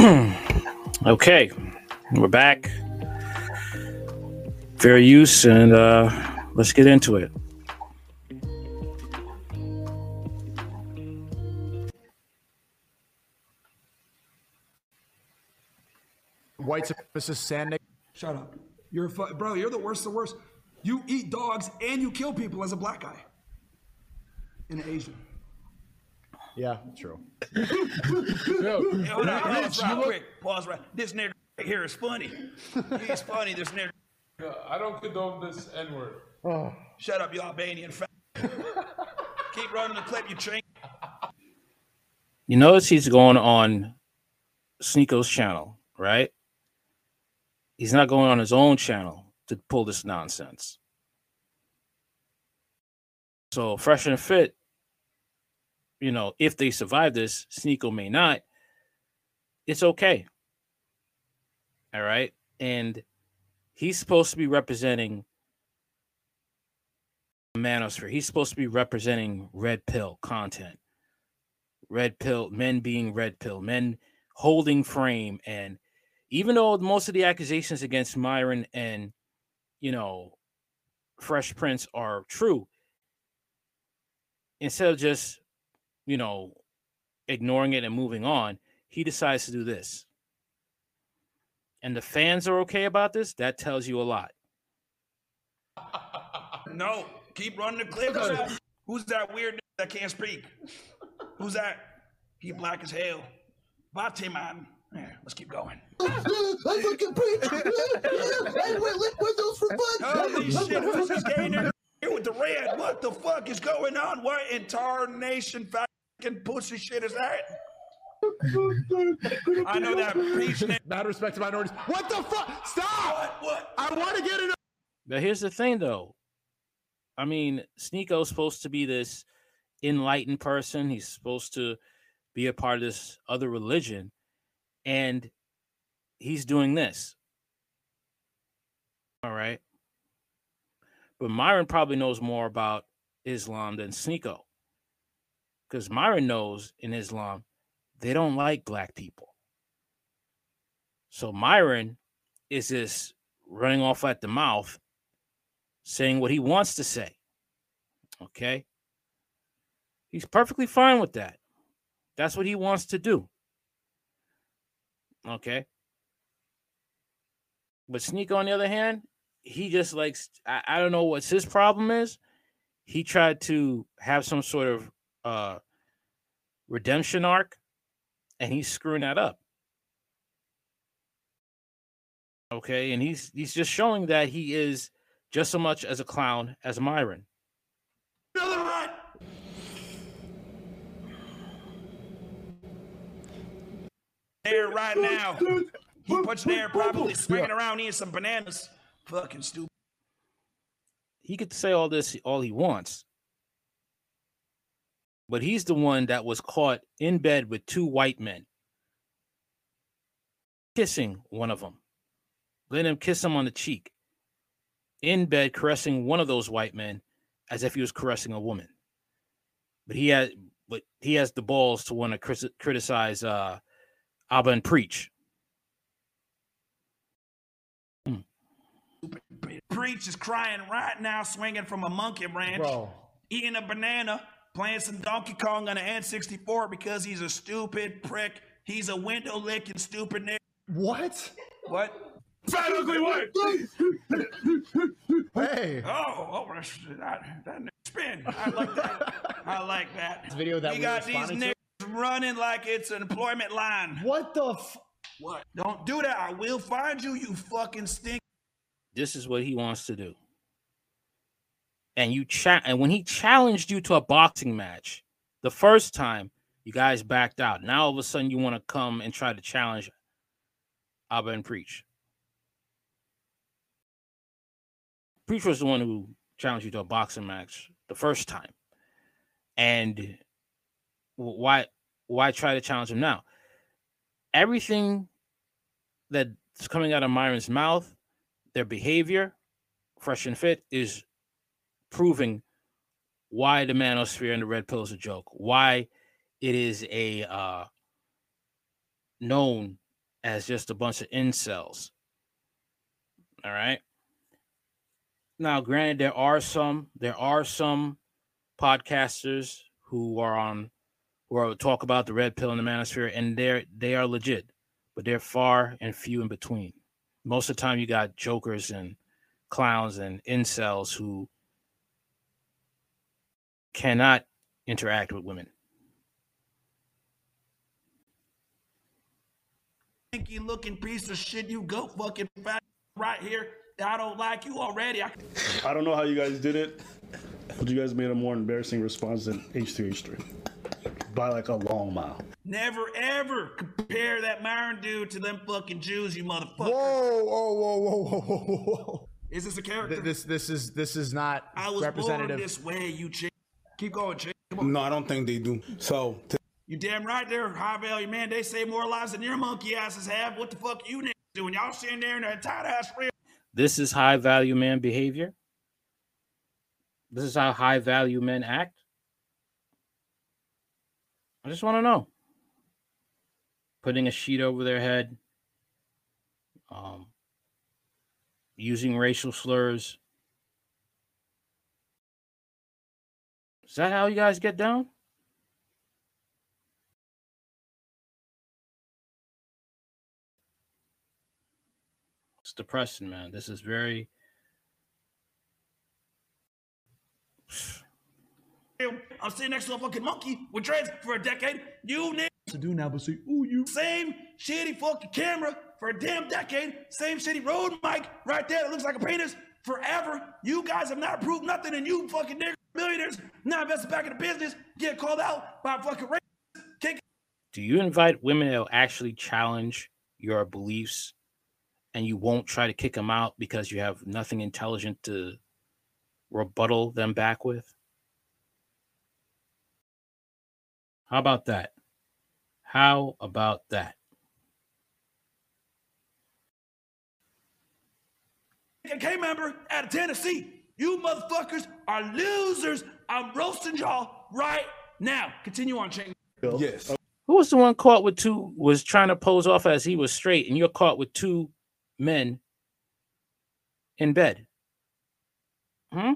okay, we're back. Fair use, and uh, let's get into it. White supremacist sand Shut up. You're a fu- bro. You're the worst. of The worst. You eat dogs and you kill people as a black guy. And an Asian. Yeah, true. Hey, hold on, pause right quick. Pause right. This nigga right here is funny. He's funny. This nigga. I don't condone this N word. Oh. Shut up, you Albanian fat. Keep running the clip, you train. You notice he's going on Sneako's channel, right? He's not going on his own channel to pull this nonsense. So fresh and fit, you know, if they survive this, Sneako may not. It's okay. All right. And he's supposed to be representing manosphere. He's supposed to be representing red pill content. Red pill, men being red pill, men holding frame. And even though most of the accusations against Myron and, you know, Fresh Prince are true, instead of just, you know, ignoring it and moving on, he decides to do this. And the fans are okay about this. That tells you a lot. No, keep running the clip. Who's that weird nigga that can't speak? Who's that? He black as hell. Bate man. Yeah, let's keep going. I fucking preach. I wear lip windows for fun. Holy shit, who's this gay nigga here with the red? What the fuck is going on? What entire nation fucking pussy shit is that? I know that preach nigga. Respect to minorities. What the fuck? Stop! What? What? I want to get it. But here's the thing, though. I mean, Sneako's supposed to be this enlightened person. He's supposed to be a part of this other religion, and he's doing this. All right. But Myron probably knows more about Islam than Sneako. Because Myron knows in Islam, they don't like black people. So Myron is this running off at the mouth saying what he wants to say. Okay. He's perfectly fine with that. That's what he wants to do. Okay. But Sneak, on the other hand, he just likes, I, I don't know what his problem is. He tried to have some sort of uh redemption arc, and he's screwing that up. Okay, and he's he's just showing that he is just so much as a clown as Myron. Another run. There right now. He puts there probably swinging around eating some bananas. Fucking stupid. He could say all this all he wants. But he's the one that was caught in bed with two white men kissing one of them. Letting him kiss him on the cheek. In bed caressing one of those white men as if he was caressing a woman. But he had but he has the balls to want to crit- criticize uh Abba and preach. Preach is crying right now, swinging from a monkey branch, Bro. eating a banana, playing some Donkey Kong on an N64 because he's a stupid prick. He's a window licking stupid nigga. What? What? Fat ugly white. Hey. Oh, oh, that's, that, that spin. I like that. I like that. This video that we we got these responded niggas running like it's an employment line. What the f? What? Don't do that. I will find you, you fucking stink. This is what he wants to do. And you chat and when he challenged you to a boxing match the first time, you guys backed out. Now all of a sudden you want to come and try to challenge Abba and Preach. Preach was the one who challenged you to a boxing match the first time. And why why try to challenge him now? Everything that's coming out of Myron's mouth, their behavior, fresh and fit, is proving why the manosphere and the red pill is a joke, why it is a uh, known as just a bunch of incels. All right. Now, granted, there are some there are some podcasters who are on who are talk about the red pill in the manosphere, and they're they are legit, but they're far and few in between. Most of the time, you got jokers and clowns and incels who cannot interact with women. Stinky looking piece of shit, you go fucking fat right here. I don't like you already. I I don't know how you guys did it, but you guys made a more embarrassing response than H3H3 by like a long mile. never ever compare that Myron dude to them fucking Jews, you motherfucker. Whoa, whoa, whoa, whoa, whoa, whoa, whoa. Is this a character? Th- This, this is, this is not I was born this way, you chick. Keep going, chick. Come on. No, I don't think they do. So, t- You damn right there, high value man. They save more lives than your monkey asses have. What the fuck you niggas doing? Y'all sitting there in that tight ass real. This is high value man behavior. This is how high value men act. I just want to know. Putting a sheet over their head, um, using racial slurs. Is that how you guys get down? It's depressing, man. This is very I'm sitting next to a fucking monkey with dreads for a decade. You need To do now, but see, ooh, you. same shitty fucking camera for a damn decade. Same shitty road mic right there that looks like a penis forever. You guys have not proved nothing, and you fucking niggas, millionaires, not invested back in the business, get called out by a fucking racists. Can't do you invite women that will actually challenge your beliefs and you won't try to kick them out because you have nothing intelligent to rebuttal them back with? How about that? How about that? KKK member out of Tennessee. You motherfuckers are losers. I'm roasting y'all right now. Continue on, Ching. yes. Who was the one caught with two was trying to pose off as he was straight, and you're caught with two men in bed? Hmm?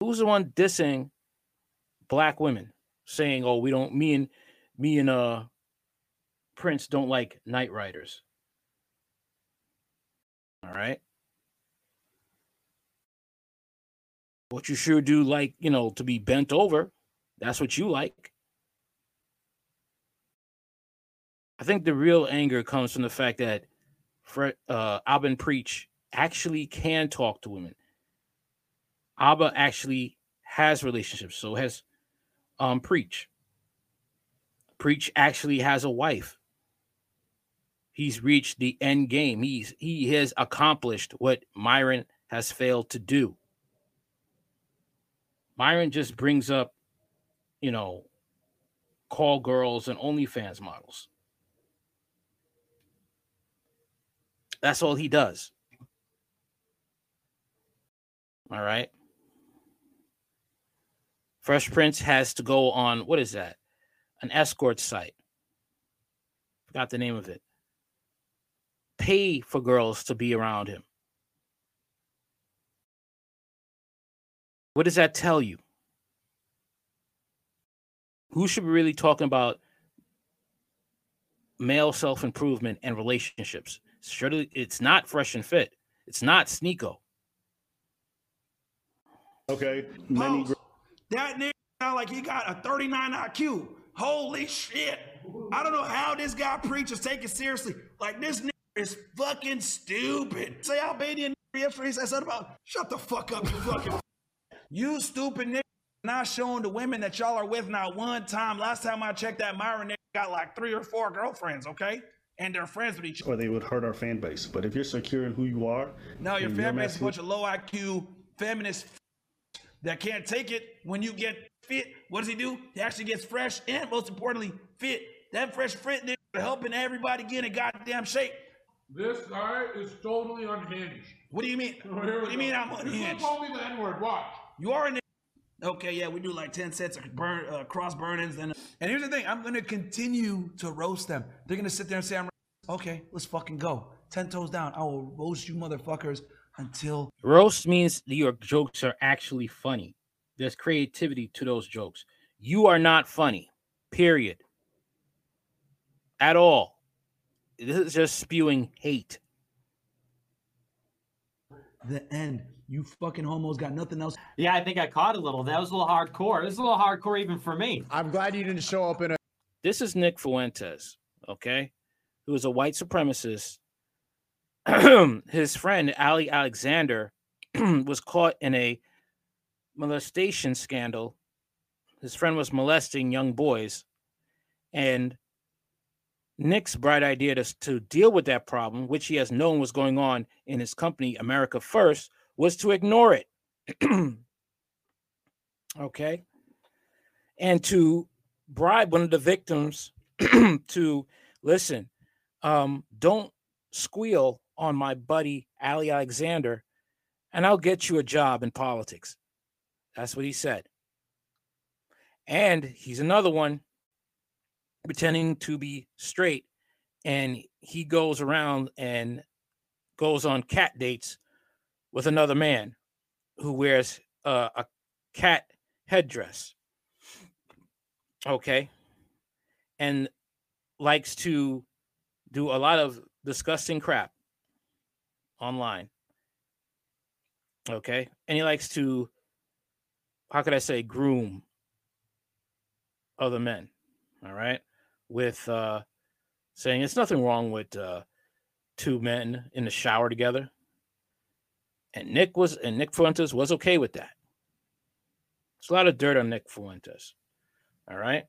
Who's the one dissing black women, saying, "Oh, we don't me and me and uh Prince don't like night riders." All right. What you sure do like, you know, to be bent over. That's what you like. I think the real anger comes from the fact that Fred, uh, Abin Preach actually can talk to women. Abba actually has relationships, so has um Preach. Preach actually has a wife. He's reached the end game. He's he has accomplished what Myron has failed to do. Myron just brings up, you know, call girls and OnlyFans models. That's all he does. All right. Fresh Prince has to go on what is that? An escort site. Forgot the name of it. Pay for girls to be around him. What does that tell you? Who should be really talking about male self improvement and relationships? Surely it's not fresh and fit. It's not Sneako. Okay, many. Pause. That nigga sound like he got a 39 IQ. Holy shit. I don't know how this guy preaches take it seriously. Like this nigga is fucking stupid. Say Albanian yesterday said something about shut the fuck up, you fucking you stupid nigga. Not showing the women that y'all are with not one time. Last time I checked that Myron nigga got like three or four girlfriends, okay? And they're friends with each other. or they would hurt our fan base. But if you're secure in who you are, No, your and family is a bunch of low IQ feminists that can't take it when you get fit. What does he do? He actually gets fresh and most importantly, fit. That fresh fit nigga helping everybody get in goddamn shape. This guy is totally unhinged. What do you mean? Here What do you go. mean I'm This one unhinged? told me the N word. Watch. You are a nigga. Okay, yeah, we do like 10 sets of burn, uh, cross burnings. Then And here's the thing: I'm gonna continue to roast them. They're gonna sit there and say, "I'm okay. Let's fucking go. Ten toes down. I will roast you, motherfuckers, until Roast means that your jokes are actually funny. There's creativity to those jokes. You are not funny, period. At all. This is just spewing hate. the end. You fucking homos got nothing else. Yeah, I think I caught a little. That was a little hardcore. This is a little hardcore even for me. I'm glad you didn't show up in a. This is Nick Fuentes, okay, who is a white supremacist. His friend Ali Alexander was caught in a molestation scandal. His friend was molesting young boys, and Nick's bright idea to, to deal with that problem, which he has known was going on in his company, America First, was to ignore it. okay. And to bribe one of the victims to listen, um, don't squeal on my buddy Ali Alexander, and I'll get you a job in politics. That's what he said. And he's another one pretending to be straight, and he goes around and goes on cat dates with another man who wears uh, a cat headdress. Okay. And likes to do a lot of disgusting crap online. Okay. And he likes to, how could I say, groom other men. All right. With uh, saying it's nothing wrong with uh, two men in the shower together. And Nick was and Nick Fuentes was okay with that. It's a lot of dirt on Nick Fuentes. All right.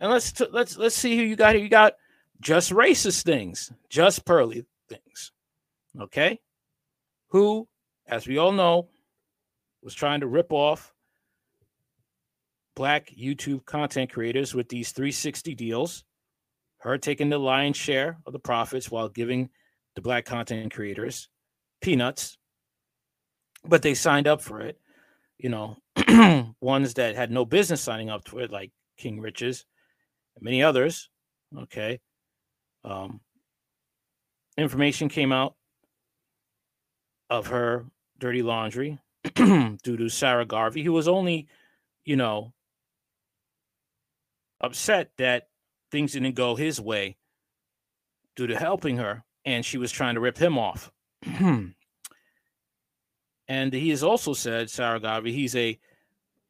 And let's t- let's let's see who you got here. You got just racist things, just pearly things. Okay? Who, as we all know, was trying to rip off black YouTube content creators with these 360 deals. Her taking the lion's share of the profits while giving the black content creators peanuts but they signed up for it. You know, ones that had no business signing up for it, like King Riches, and many others. Okay. Um, information came out of her dirty laundry due to Sarah Garvey, who was only, you know, upset that things didn't go his way due to helping her, and she was trying to rip him off. And he has also said, Sarah Garvey, he's a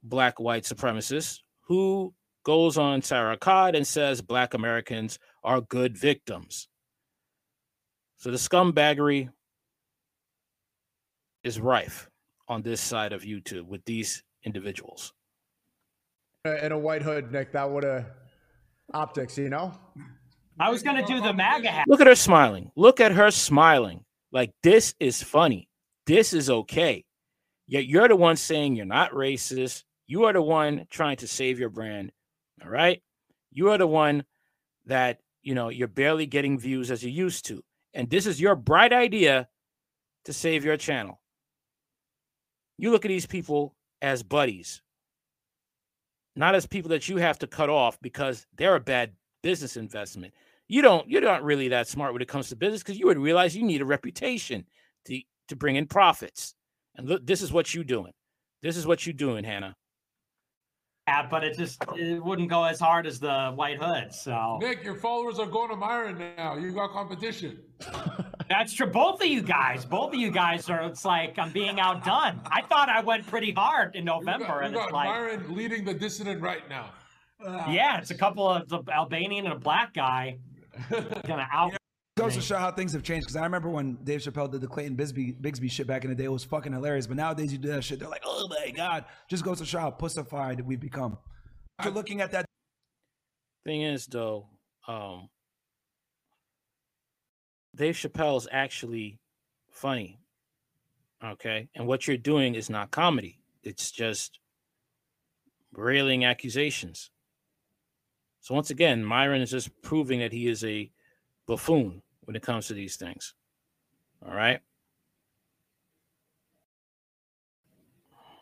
black white supremacist who goes on Sarah Cod and says black Americans are good victims. So the scumbaggery is rife on this side of YouTube with these individuals. in a white hood, Nick. That would have optics, you know. I was gonna do the MAGA hat. Look at her smiling. Look at her smiling. Like this is funny. This is okay. Yet you're the one saying you're not racist. You are the one trying to save your brand. All right. You are the one that, you know, you're barely getting views as you used to. And this is your bright idea to save your channel. You look at these people as buddies, not as people that you have to cut off because they're a bad business investment. You don't, you're not really that smart when it comes to business because you would realize you need a reputation to to bring in profits. And look, this is what you're doing. This is what you're doing, Hannah. Yeah, but it just it wouldn't go as hard as the White Hood. So Nick, your followers are going to Myron now. You got competition. that's true. Both of you guys, both of you guys are. It's like I'm being outdone. I thought I went pretty hard in You November, got, you and it's got like, Myron leading the dissident right now. yeah, it's a couple of the Albanian and a black guy gonna out. Goes to show how things have changed. Because I remember when Dave Chappelle did the Clayton Bisbee, Bigsby shit back in the day, it was fucking hilarious. But nowadays you do that shit, they're like, oh my god, just goes to show how pussified we've become. After looking at that Thing is, though, um, Dave Chappelle is actually funny. Okay. And what you're doing is not comedy, it's just railing accusations. So, once again, Myron is just proving that he is a buffoon when it comes to these things. All right.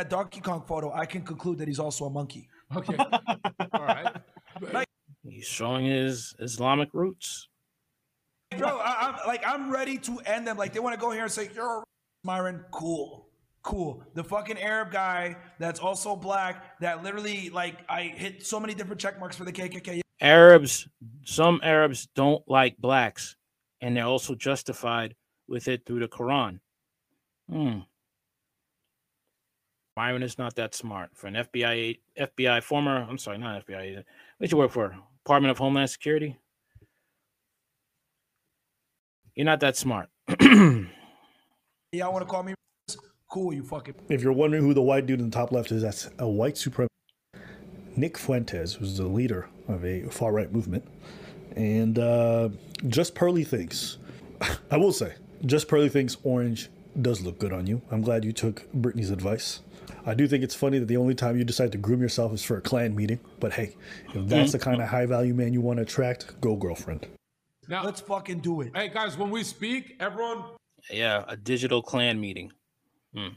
that Donkey Kong photo, I can conclude that he's also a monkey. Okay. All right. He's showing his Islamic roots. Bro, I, I'm like, I'm ready to end them. Like, they want to go here and say, you're Myron. Cool. Cool. The fucking Arab guy that's also black that literally, like, I hit so many different check marks for the KKK. Arabs, some Arabs don't like blacks, and they're also justified with it through the Quran. Hmm. Myron is not that smart for an FBI FBI former. I'm sorry, not FBI. What you work for? Department of Homeland Security. You're not that smart. Y'all want to call me? Cool, you fucking. If you're wondering who the white dude in the top left is, that's a white supremacist. Nick Fuentes, who's the leader of a far right movement. And uh, Just Pearly thinks, I will say, Just Pearly thinks orange does look good on you. I'm glad you took Brittany's advice. I do think it's funny that the only time you decide to groom yourself is for a Klan meeting. But hey, if that's the kind of high value man you want to attract, go girlfriend. Now, Let's fucking do it. hey guys, when we speak, everyone Yeah, a digital Klan meeting. Hmm.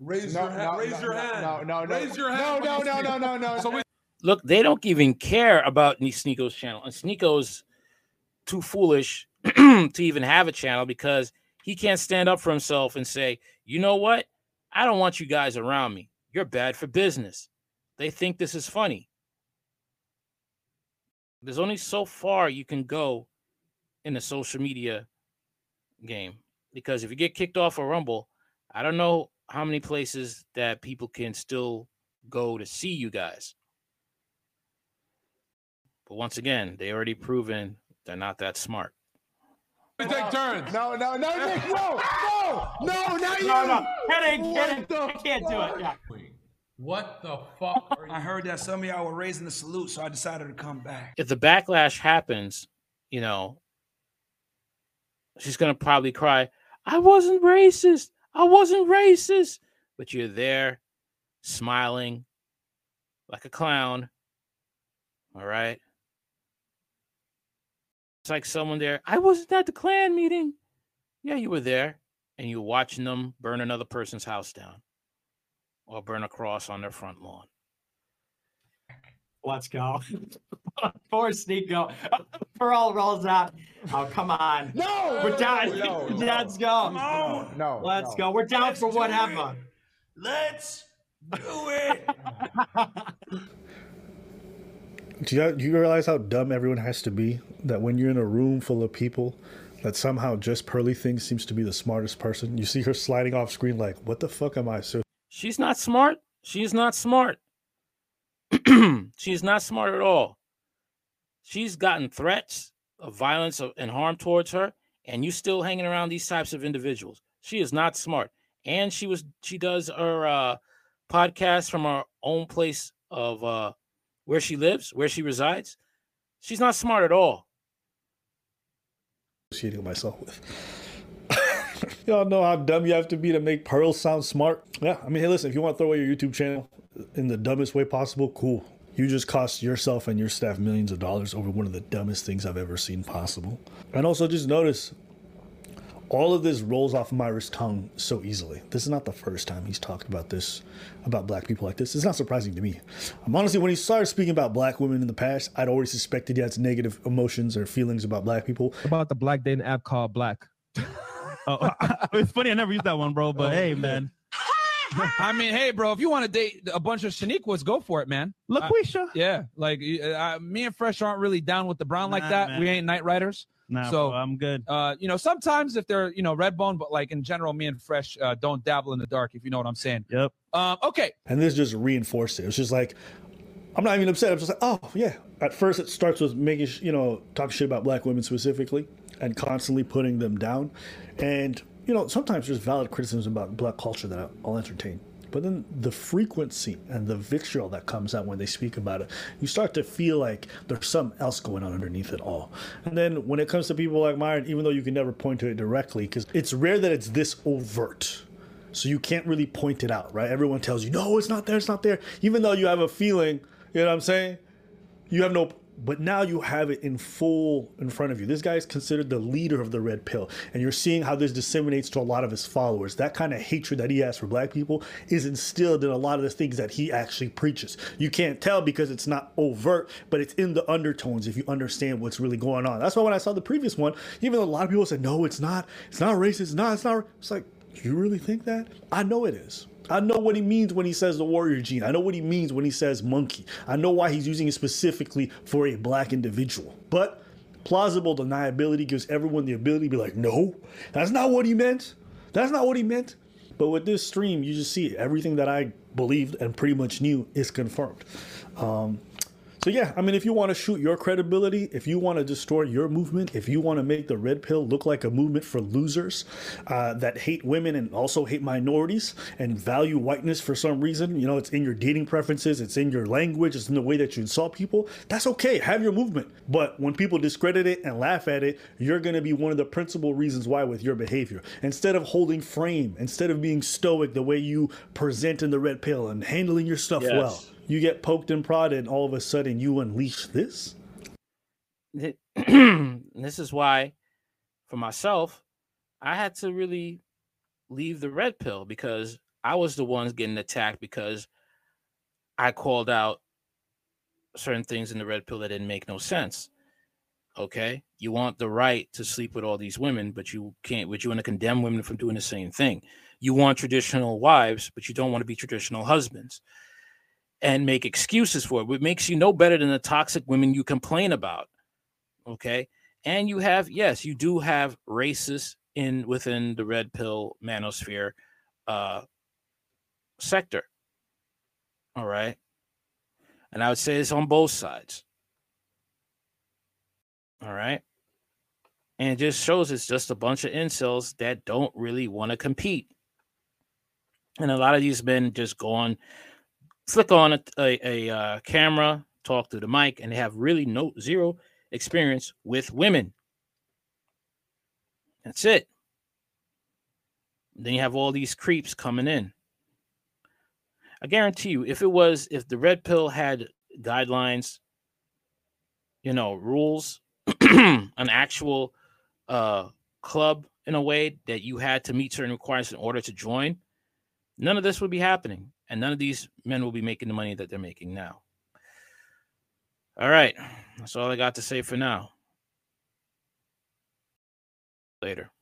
raise No, your hand. no, raise no, your no, hand. no, no, no. Raise your hand. No, when no, no, no, no, no, So we, Look, they don't even care about Sneako's channel, and Sneako's too foolish to even have a channel because he can't stand up for himself and say, "You know what? I don't want you guys around me. You're bad for business." They think this is funny. There's only so far you can go in the social media game because if you get kicked off a Rumble, I don't know how many places that people can still go to see you guys. But once again, they already proven they're not that smart. we take turns. No, no, no, Nick, no, no, no, not you. No, no, kidding, What kidding. the I can't do it. Yeah. What the fuck are you? I heard that some of y'all were raising the salute, so I decided to come back. If the backlash happens, you know, she's gonna probably cry, I wasn't racist. I wasn't racist. But you're there smiling like a clown. All right. It's like someone there. I wasn't at the Klan meeting. Yeah, you were there, and you were watching them burn another person's house down or burn a cross on their front lawn. Let's go. Poor Sneako. Pearl rolls out. Oh, come on. No, We're down. no, no. Let's go. Come on. No, Let's no. go. We're down Let's for do whatever. it. Let's do it. Do you, do you realize how dumb everyone has to be? That when you're in a room full of people, that somehow just Pearly Thing seems to be the smartest person. You see her sliding off screen like, what the fuck am I? So She's not smart. She's not smart. She's not smart at all. She's gotten threats of violence and harm towards her, and you still hanging around these types of individuals. She is not smart. And she was she does her uh podcast from her own place of uh where she lives, where she resides. She's not smart at all. associating myself with. Y'all know how dumb you have to be to make Pearl sound smart. Yeah, I mean, hey, listen, if you want to throw away your YouTube channel in the dumbest way possible, cool. You just cost yourself and your staff millions of dollars over one of the dumbest things I've ever seen possible. And also, just notice all of this rolls off Myron's tongue so easily. This is not the first time he's talked about this, about black people like this. It's not surprising to me. I'm honestly, when he started speaking about black women in the past, I'd already suspected he had negative emotions or feelings about black people. about the black dating app called Black. oh, it's funny. I never used that one, bro. But hey, man, I mean, hey, bro, if you want to date a bunch of Shaniquas, go for it, man. LaQuisha. Yeah, like uh, me and Fresh aren't really down with the brown like that. man. We ain't night riders. Nah, so bro, I'm good. Uh, you know, sometimes if they're you know red bone, but like in general, me and Fresh uh, don't dabble in the dark. If you know what I'm saying. Yep. Um. Okay. And this just reinforced it. It's just like, I'm not even upset. I'm just like, oh, yeah. At first, it starts with making, sh- you know, talking shit about black women specifically and constantly putting them down. And, you know, sometimes there's valid criticisms about black culture that I'll entertain. But then the frequency and the vitriol that comes out when they speak about it, you start to feel like there's something else going on underneath it all. And then when it comes to people like Myron, even though you can never point to it directly, because it's rare that it's this overt. So you can't really point it out, right? Everyone tells you, no, it's not there, it's not there. Even though you have a feeling, you know what I'm saying? You have no but now you have it in full in front of you. This guy is considered the leader of the red pill, and you're seeing how this disseminates to a lot of his followers. That kind of hatred that he has for black people is instilled in a lot of the things that he actually preaches. You can't tell because it's not overt, but it's in the undertones if you understand what's really going on. That's why when I saw the previous one, even though a lot of people said, no, it's not, it's not racist, it's not, it's not, it's like, you really think that? I know it is. I know what he means when he says the warrior gene. I know what he means when he says monkey. I know why he's using it specifically for a black individual. But plausible deniability gives everyone the ability to be like, no, that's not what he meant. That's not what he meant. But with this stream, you just see everything that I believed and pretty much knew is confirmed. Um, so yeah, I mean, if you want to shoot your credibility, if you want to distort your movement, if you want to make the red pill look like a movement for losers uh, that hate women and also hate minorities and value whiteness for some reason, you know, it's in your dating preferences, it's in your language, it's in the way that you insult people. That's okay. Have your movement. But when people discredit it and laugh at it, you're going to be one of the principal reasons why with your behavior. Instead of holding frame, instead of being stoic the way you present in the red pill and handling your stuff Yes. well you get poked and prodded, and all of a sudden you unleash this. This is why, for myself, I had to really leave the red pill because I was the ones getting attacked because I called out certain things in the red pill that didn't make no sense. Okay, you want the right to sleep with all these women, but you can't. But you want to condemn women from doing the same thing. You want traditional wives, but you don't want to be traditional husbands and make excuses for it. What makes you no better than the toxic women you complain about. Okay. And you have, yes, you do have racists in within the red pill manosphere uh sector. All right. And I would say it's on both sides. All right. And it just shows it's just a bunch of incels that don't really want to compete. And a lot of these men just go on flick on a, a, a uh, camera, talk through the mic, and they have really no zero experience with women. That's it. Then you have all these creeps coming in. I guarantee you, if it was, if the red pill had guidelines, you know, rules, an actual uh, club in a way that you had to meet certain requirements in order to join, none of this would be happening and none of these men will be making the money that they're making now. All right. That's all I got to say for now. Later.